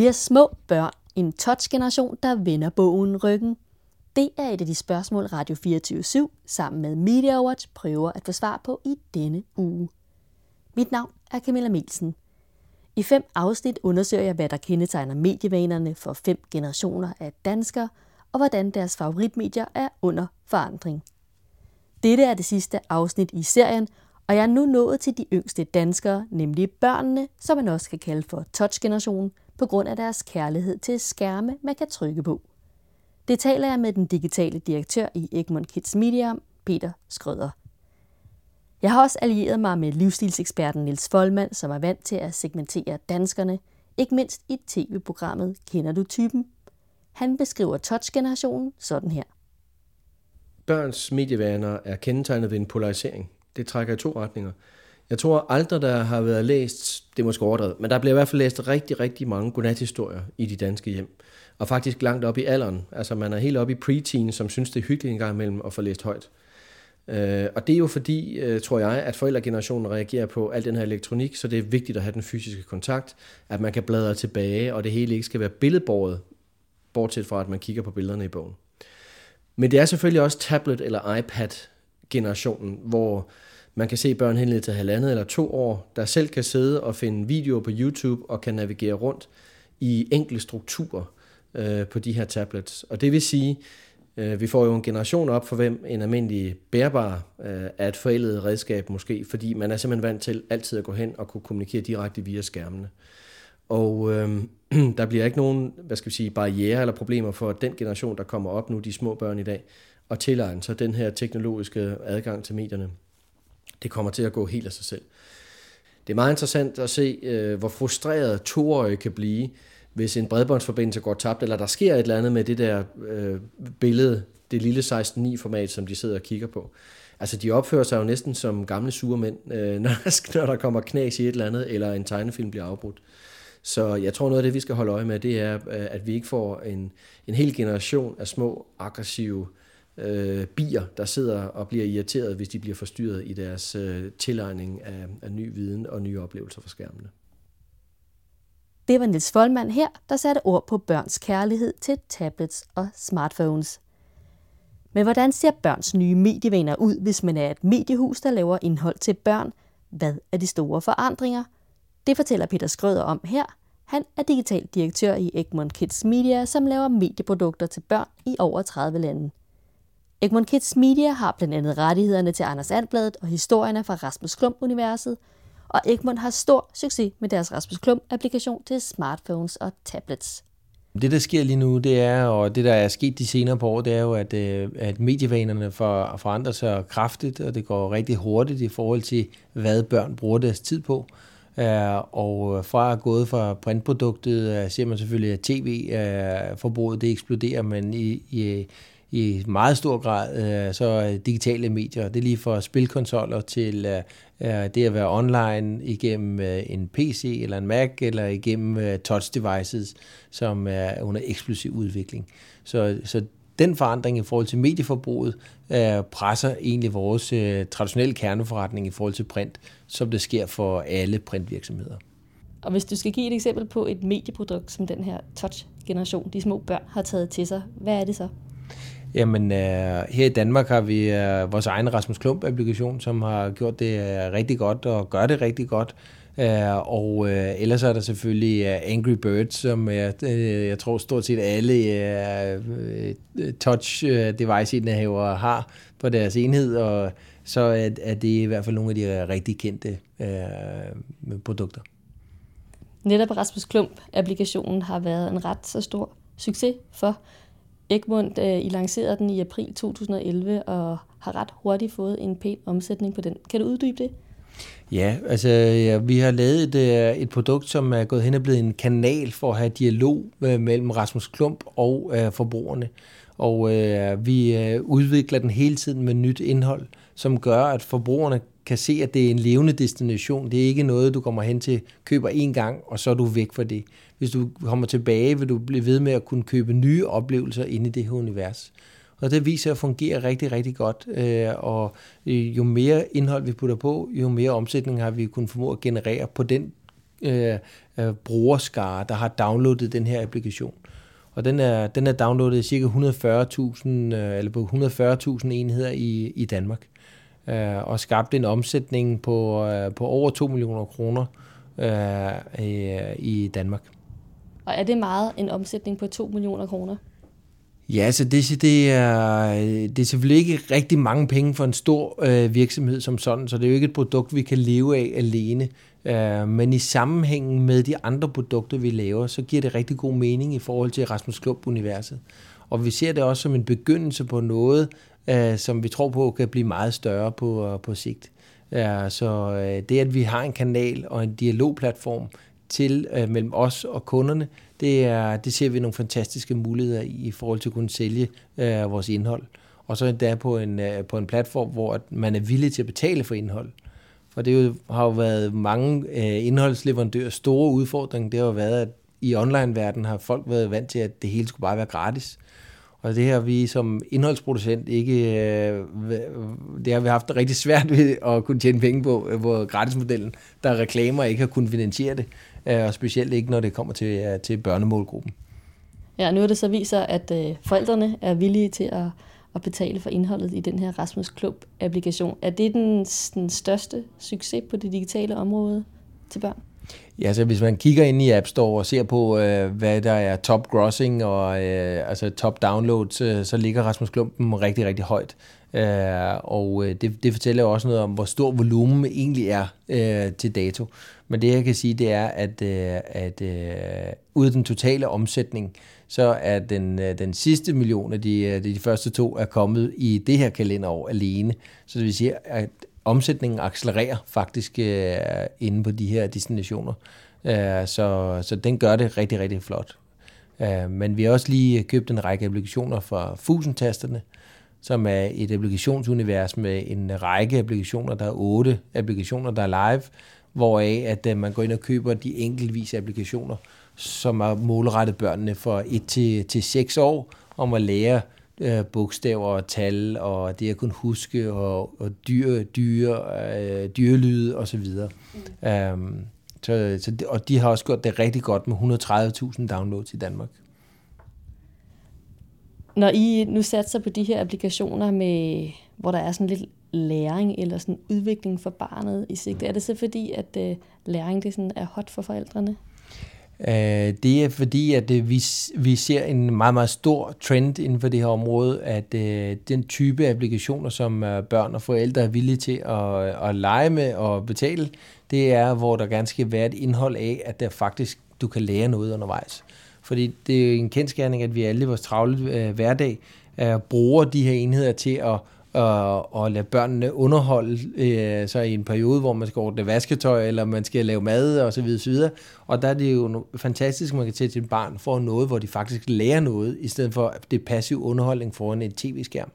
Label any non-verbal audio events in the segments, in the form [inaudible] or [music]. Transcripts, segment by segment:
Bliver små børn en touch-generation, der vender bogen ryggen? Det er et af de spørgsmål, Radio 24 sammen med Media Watch prøver at få svar på i denne uge. Mit navn er Camilla Melsen. I fem afsnit undersøger jeg, hvad der kendetegner medievanerne for fem generationer af danskere, og hvordan deres favoritmedier er under forandring. Dette er det sidste afsnit i serien, og jeg er nu nået til de yngste danskere, nemlig børnene, som man også kan kalde for touch-generationen, på grund af deres kærlighed til skærme, man kan trykke på. Det taler jeg med den digitale direktør i Egmont Kids Media Peter Skrøder. Jeg har også allieret mig med livsstilseksperten Nils Folmand, som er vant til at segmentere danskerne, ikke mindst i tv-programmet Kender du typen? Han beskriver touch-generationen sådan her. Børns medievaner er kendetegnet ved en polarisering. Det trækker i to retninger. Jeg tror aldrig, der har været læst, det er måske overdrevet, men der bliver i hvert fald læst rigtig, rigtig mange godnathistorier i de danske hjem. Og faktisk langt op i alderen. Altså man er helt op i preteen, som synes, det er hyggeligt en gang imellem at få læst højt. Øh, og det er jo fordi, øh, tror jeg, at forældregenerationen reagerer på al den her elektronik, så det er vigtigt at have den fysiske kontakt, at man kan bladre tilbage, og det hele ikke skal være billedbordet, bortset fra at man kigger på billederne i bogen. Men det er selvfølgelig også tablet- eller iPad, generationen, hvor man kan se børn henledet til halvandet eller to år, der selv kan sidde og finde videoer på YouTube og kan navigere rundt i enkle strukturer øh, på de her tablets. Og det vil sige, øh, vi får jo en generation op for hvem en almindelig bærbar øh, er et forældet redskab måske, fordi man er simpelthen vant til altid at gå hen og kunne kommunikere direkte via skærmene. Og øh, [clears throat] der bliver ikke nogen, hvad skal vi sige, barriere eller problemer for den generation, der kommer op nu, de små børn i dag, og tilegne sig den her teknologiske adgang til medierne. Det kommer til at gå helt af sig selv. Det er meget interessant at se, øh, hvor frustreret toårige kan blive, hvis en bredbåndsforbindelse går tabt, eller der sker et eller andet med det der øh, billede, det lille 16.9-format, som de sidder og kigger på. Altså, de opfører sig jo næsten som gamle sure mænd, øh, [laughs] når, når der kommer knas i et eller andet, eller en tegnefilm bliver afbrudt. Så jeg tror, noget af det, vi skal holde øje med, det er, øh, at vi ikke får en, en hel generation af små, aggressive øh, bier, der sidder og bliver irriteret, hvis de bliver forstyrret i deres øh, tilegning af, af ny viden og nye oplevelser for skærmene. Det var Nils Folmand her, der satte ord på børns kærlighed til tablets og smartphones. Men hvordan ser børns nye medievaner ud, hvis man er et mediehus, der laver indhold til børn? Hvad er de store forandringer? Det fortæller Peter Skrøder om her. Han er digital direktør i Egmont Kids Media, som laver medieprodukter til børn i over 30 lande. Egmont Kids Media har blandt andet rettighederne til Anders Andbladet og historierne fra Rasmus Klump-universet, og Egmont har stor succes med deres Rasmus Klump-applikation til smartphones og tablets. Det, der sker lige nu, det er, og det, der er sket de senere på år, det er jo, at, øh, at medievanerne for, forandrer sig kraftigt, og det går rigtig hurtigt i forhold til, hvad børn bruger deres tid på. Øh, og fra at gået fra printproduktet, øh, ser man selvfølgelig, at tv-forbruget det eksploderer, men i, i, i meget stor grad øh, så digitale medier. Det er lige fra spilkonsoller til øh, øh det at være online igennem øh, en PC eller en Mac eller igennem øh, touch devices, som er under eksplosiv udvikling. Så, så den forandring i forhold til medieforbruget øh, presser egentlig vores øh, traditionelle kerneforretning i forhold til print, som det sker for alle printvirksomheder. Og hvis du skal give et eksempel på et medieprodukt, som den her touch-generation, de små børn har taget til sig, hvad er det så? Jamen, øh, her i Danmark har vi øh, vores egen Rasmus Klump-applikation, som har gjort det øh, rigtig godt og gør det rigtig godt. Øh, og øh, ellers er der selvfølgelig uh, Angry Birds, som jeg, øh, jeg tror stort set alle øh, øh touch-device-indehavere har på deres enhed, og så er, er det i hvert fald nogle af de rigtig kendte øh, produkter. Netop Rasmus Klump-applikationen har været en ret så stor succes for Egmont. Øh, I lancerede den i april 2011 og har ret hurtigt fået en pæn omsætning på den. Kan du uddybe det? Ja, altså ja, vi har lavet et, øh, et produkt, som er gået hen og blevet en kanal for at have dialog øh, mellem Rasmus Klump og øh, forbrugerne. Og øh, vi øh, udvikler den hele tiden med nyt indhold, som gør, at forbrugerne kan se, at det er en levende destination. Det er ikke noget, du kommer hen til, køber en gang, og så er du væk fra det. Hvis du kommer tilbage, vil du blive ved med at kunne købe nye oplevelser inde i det her univers. Og det viser at fungere rigtig, rigtig godt. Øh, og øh, jo mere indhold vi putter på, jo mere omsætning har vi kunnet formå at generere på den øh, øh brugerskare, der har downloadet den her applikation. Og den er, den er downloadet i cirka 140.000 eller på 140.000 enheder i, i Danmark. Øh, og skabt en omsætning på, øh, på over 2 millioner kroner øh, i Danmark. Og er det meget en omsætning på 2 millioner kroner? Ja, så det, det, er, det er selvfølgelig ikke rigtig mange penge for en stor øh, virksomhed som sådan, så det er jo ikke et produkt, vi kan leve af alene. Øh, men i sammenhængen med de andre produkter, vi laver, så giver det rigtig god mening i forhold til Rasmus Klump-universet. Og vi ser det også som en begyndelse på noget, øh, som vi tror på kan blive meget større på, øh, på sigt. Ja, så øh, det, at vi har en kanal og en dialogplatform til øh, mellem os og kunderne, det, er, det ser vi nogle fantastiske muligheder i, i forhold til at kunne sælge øh, vores indhold. Og så endda på en, øh, på en platform, hvor man er villig til at betale for indhold. For det jo, har jo været mange øh, indholdsleverandører store udfordring. Det har jo været, at i online-verdenen har folk været vant til, at det hele skulle bare være gratis. Og det har vi som indholdsproducent ikke, øh, det har vi haft rigtig svært ved at kunne tjene penge på, øh, hvor gratismodellen, der reklamer, ikke har kunnet finansiere det, øh, og specielt ikke, når det kommer til, til børnemålgruppen. Ja, nu er det så viser, at forældrene er villige til at, at betale for indholdet i den her Rasmus Klub-applikation. Er det den, den største succes på det digitale område til børn? Ja, så hvis man kigger ind i App Store og ser på, øh, hvad der er top grossing og øh, altså top downloads, øh, så ligger Rasmus Klumpen rigtig, rigtig højt. Øh, og øh, det, det fortæller jo også noget om, hvor stor volumen egentlig er øh, til dato. Men det jeg kan sige, det er, at, øh, at øh, ud af den totale omsætning, så er den, øh, den sidste million af de, øh, de første to er kommet i det her kalenderår alene. Så det vil sige, at omsætningen accelererer faktisk øh, inde på de her destinationer. Øh, så, så den gør det rigtig, rigtig flot. Øh, men vi har også lige købt en række applikationer fra Fusentasterne, som er et applikationsunivers med en række applikationer. Der er otte applikationer, der er live, hvoraf at øh, man går ind og køber de enkeltvise applikationer, som er målrettet børnene for 1 til, til 6 år, om at lære øh, bogstaver og tal, og det at kunne huske, og, og dyr, dyr, øh, dyrelyde osv. Mm. Um, så, så, og de har også gjort det rigtig godt med 130.000 downloads i Danmark. Når I nu satser på de her applikationer, med, hvor der er sådan lidt læring eller sådan udvikling for barnet i sigte, er det så fordi, at øh, læring det sådan er hot for forældrene? Øh, det er fordi, at øh, vi, vi ser en meget, meget stor trend inden for det her område, at øh, den type applikationer, som børn og forældre er villige til at, at lege med og betale, det er, hvor der gerne skal være et indhold af, at der faktisk du kan lære noget undervejs. Fordi det er en kendskærning, at vi alle i vores travle hverdag bruger de her enheder til at og, og lade børnene underholde øh, så i en periode, hvor man skal ordne vasketøj, eller man skal lave mad og så videre, så videre. Og der er det jo fantastisk, at man kan til et barn for noget, hvor de faktisk lærer noget, i stedet for det passive underholdning foran en tv-skærm.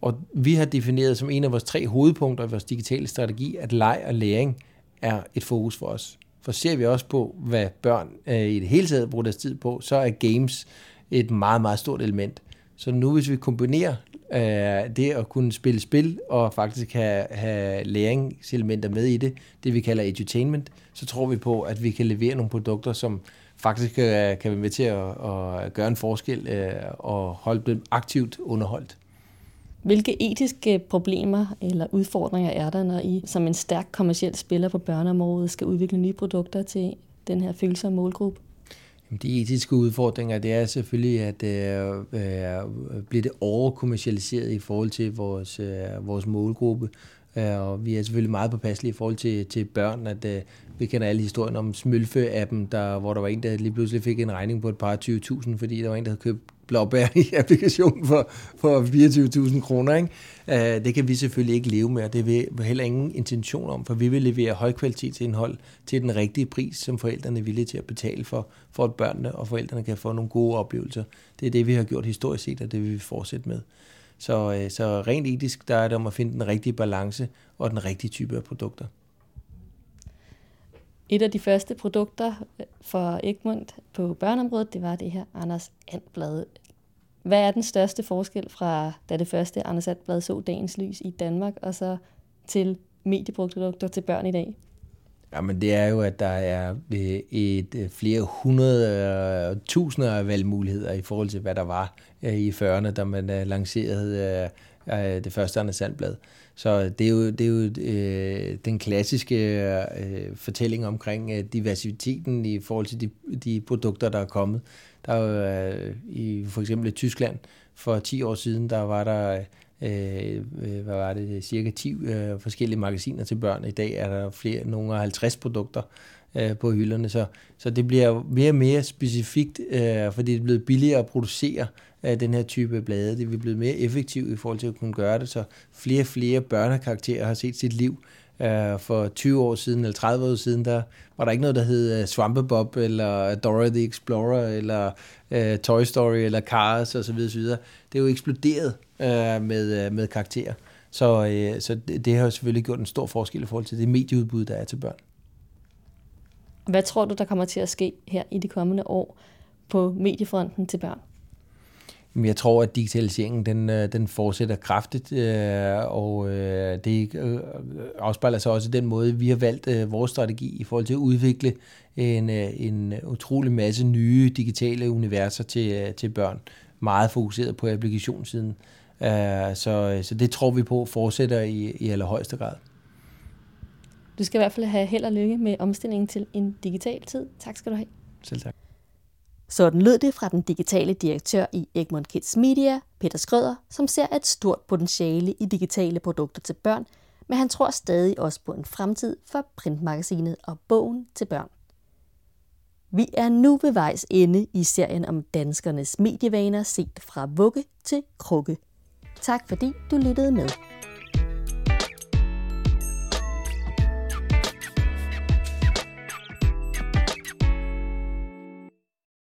Og vi har defineret som en af vores tre hovedpunkter i vores digitale strategi, at leg og læring er et fokus for os. For ser vi også på, hvad børn øh, i det hele taget bruger deres tid på, så er games et meget, meget stort element. Så nu hvis vi kombinerer øh, det at kunne spille spil og faktisk have, have læringselementer med i det, det vi kalder edutainment, så tror vi på, at vi kan levere nogle produkter, som faktisk kan, kan være med til at, at gøre en forskel øh, og holde dem aktivt underholdt. Hvilke etiske problemer eller udfordringer er der, når I som en stærk kommersiel spiller på børneområdet skal udvikle nye produkter til den her følsomme målgruppe? De etiske udfordringer, det er selvfølgelig, at øh, øh, bliver det overkommercialiseret i forhold til vores, øh, vores målgruppe. Øh, og vi er selvfølgelig meget påpasselige i forhold til, til børn, at øh, vi kender alle historien om Smølfe-appen, der, hvor der var en, der lige pludselig fik en regning på et par 20.000, fordi der var en, der havde købt blåbær i applikationen for, for 24.000 kroner. Ikke? Uh, det kan vi selvfølgelig ikke leve med, og det vil vi heller ingen intention om, for vi vil levere højkvalitetsindhold til den rigtige pris, som forældrene er villige til at betale for, for at børnene og forældrene kan få nogle gode oplevelser. Det er det, vi har gjort historisk set, og det vil vi fortsætte med. Så, øh, så rent etisk, der er det om at finde den rigtige balance og den rigtige type af produkter. Et af de første produkter øh, for Egmont på børneområdet, det var det her Anders Andblad. Hvad er den største forskel fra, da det første Anders Andblad så dagens lys i Danmark, og så til medieprodukter til børn i dag? Jamen det er jo, at der er øh, et øh, flere hundrede øh, tusinder af valgmuligheder i forhold til, hvad der var i 40'erne, da man lancerede det første Anders Sandblad. Så det er jo, det er jo den klassiske fortælling omkring diversiteten i forhold til de, de produkter, der er kommet. Der er jo i for eksempel i Tyskland for 10 år siden, der var der Øh, øh, hvad var det, cirka 10 øh, forskellige magasiner til børn. I dag er der flere, nogle af 50 produkter øh, på hylderne, så, så det bliver mere og mere specifikt, øh, fordi det er blevet billigere at producere øh, den her type blade. Det er blevet mere effektivt i forhold til at kunne gøre det, så flere og flere børnekarakterer har set sit liv Øh, for 20 år siden eller 30 år siden, der var der ikke noget, der hed øh, uh, Svampebob eller Dora the Explorer eller uh, Toy Story eller Cars osv. osv. Det er jo eksploderet uh, med, med karakterer. Så, uh, så det, det har jo selvfølgelig gjort en stor forskel i forhold til det medieudbud, der er til børn. Hvad tror du, der kommer til at ske her i de kommende år på mediefronten til børn? Jeg tror, at digitaliseringen den, øh, den fortsætter kraftigt, øh, og øh, det afspejler sig også i den måde, vi har valgt vores strategi i forhold til at udvikle en, en utrolig masse nye digitale universer til, til børn. Meget fokuseret på applikationssiden. Så, så det tror vi på fortsætter i, i allerhøjeste grad. Du skal i hvert fald have held og lykke med omstillingen til en digital tid. Tak skal du have. Selv tak. Sådan lød det fra den digitale direktør i Egmont Kids Media, Peter Skrøder, som ser et stort potentiale i digitale produkter til børn, men han tror stadig også på en fremtid for printmagasinet og bogen til børn. Vi er nu ved vejs ende i serien om danskernes medievaner set fra vugge til krukke. Tak fordi du lyttede med.